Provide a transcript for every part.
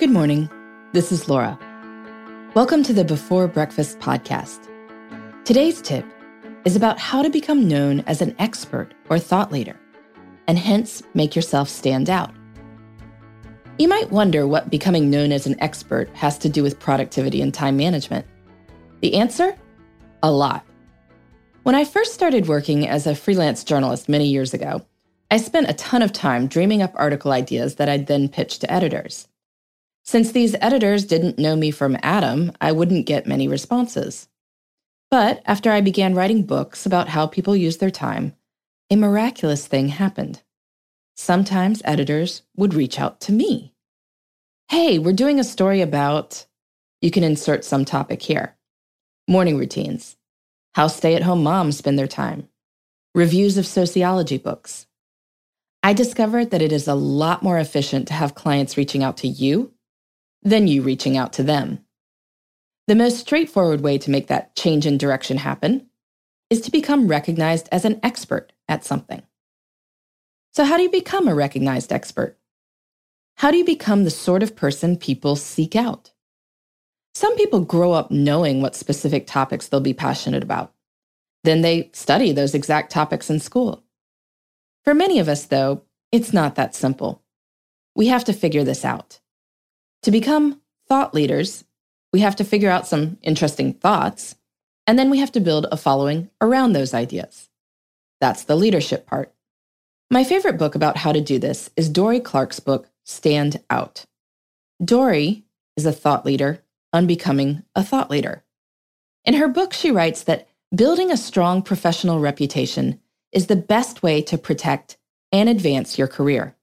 Good morning. This is Laura. Welcome to the Before Breakfast podcast. Today's tip is about how to become known as an expert or thought leader, and hence make yourself stand out. You might wonder what becoming known as an expert has to do with productivity and time management. The answer? A lot. When I first started working as a freelance journalist many years ago, I spent a ton of time dreaming up article ideas that I'd then pitch to editors. Since these editors didn't know me from Adam, I wouldn't get many responses. But after I began writing books about how people use their time, a miraculous thing happened. Sometimes editors would reach out to me. Hey, we're doing a story about, you can insert some topic here morning routines, how stay at home moms spend their time, reviews of sociology books. I discovered that it is a lot more efficient to have clients reaching out to you than you reaching out to them. The most straightforward way to make that change in direction happen is to become recognized as an expert at something. So, how do you become a recognized expert? How do you become the sort of person people seek out? Some people grow up knowing what specific topics they'll be passionate about. Then they study those exact topics in school. For many of us, though, it's not that simple. We have to figure this out. To become thought leaders, we have to figure out some interesting thoughts, and then we have to build a following around those ideas. That's the leadership part. My favorite book about how to do this is Dorie Clark's book, Stand Out. Dorie is a thought leader on becoming a thought leader. In her book, she writes that building a strong professional reputation is the best way to protect and advance your career.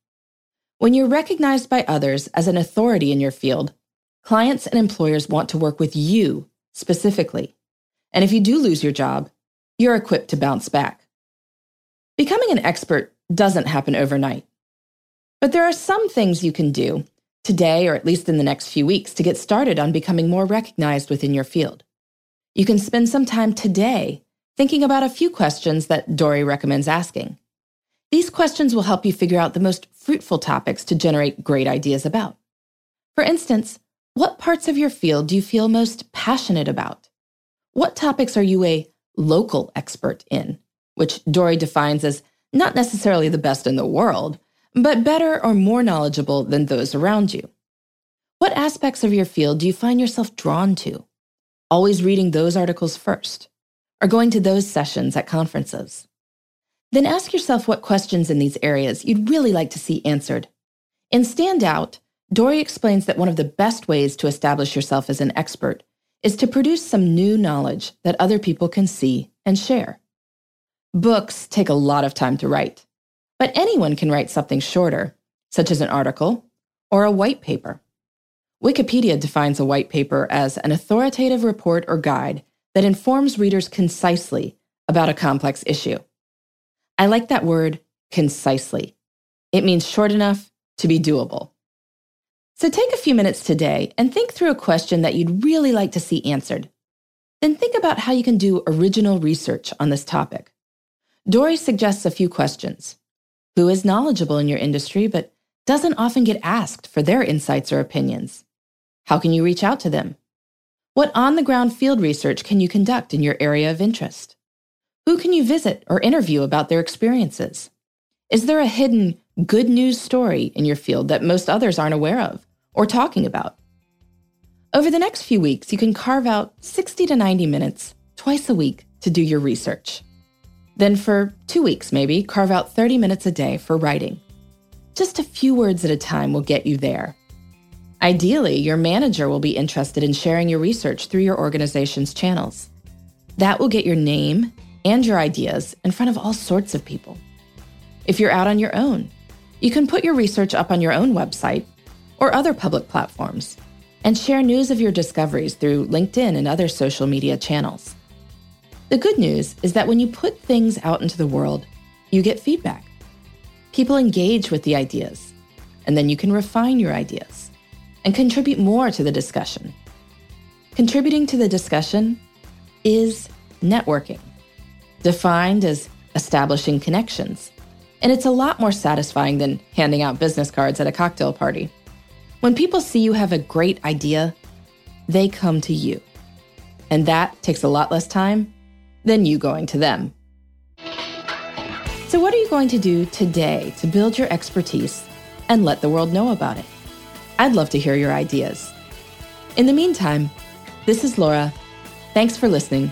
When you're recognized by others as an authority in your field, clients and employers want to work with you specifically. And if you do lose your job, you're equipped to bounce back. Becoming an expert doesn't happen overnight. But there are some things you can do today, or at least in the next few weeks, to get started on becoming more recognized within your field. You can spend some time today thinking about a few questions that Dorie recommends asking. These questions will help you figure out the most fruitful topics to generate great ideas about. For instance, what parts of your field do you feel most passionate about? What topics are you a local expert in, which Dorie defines as not necessarily the best in the world, but better or more knowledgeable than those around you? What aspects of your field do you find yourself drawn to? Always reading those articles first, or going to those sessions at conferences? Then ask yourself what questions in these areas you'd really like to see answered. In Stand Out, Dorie explains that one of the best ways to establish yourself as an expert is to produce some new knowledge that other people can see and share. Books take a lot of time to write, but anyone can write something shorter, such as an article or a white paper. Wikipedia defines a white paper as an authoritative report or guide that informs readers concisely about a complex issue. I like that word concisely. It means short enough to be doable. So take a few minutes today and think through a question that you'd really like to see answered. Then think about how you can do original research on this topic. Dorie suggests a few questions. Who is knowledgeable in your industry but doesn't often get asked for their insights or opinions? How can you reach out to them? What on the ground field research can you conduct in your area of interest? Who can you visit or interview about their experiences? Is there a hidden good news story in your field that most others aren't aware of or talking about? Over the next few weeks, you can carve out 60 to 90 minutes twice a week to do your research. Then, for two weeks maybe, carve out 30 minutes a day for writing. Just a few words at a time will get you there. Ideally, your manager will be interested in sharing your research through your organization's channels. That will get your name and your ideas in front of all sorts of people. If you're out on your own, you can put your research up on your own website or other public platforms and share news of your discoveries through LinkedIn and other social media channels. The good news is that when you put things out into the world, you get feedback. People engage with the ideas, and then you can refine your ideas and contribute more to the discussion. Contributing to the discussion is networking defined as establishing connections. And it's a lot more satisfying than handing out business cards at a cocktail party. When people see you have a great idea, they come to you. And that takes a lot less time than you going to them. So, what are you going to do today to build your expertise and let the world know about it? I'd love to hear your ideas. In the meantime, this is Laura. Thanks for listening,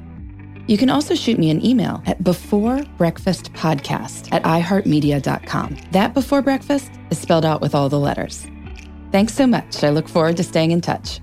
You can also shoot me an email at beforebreakfastpodcast Breakfast Podcast at iHeartMedia.com. That Before Breakfast is spelled out with all the letters. Thanks so much. I look forward to staying in touch.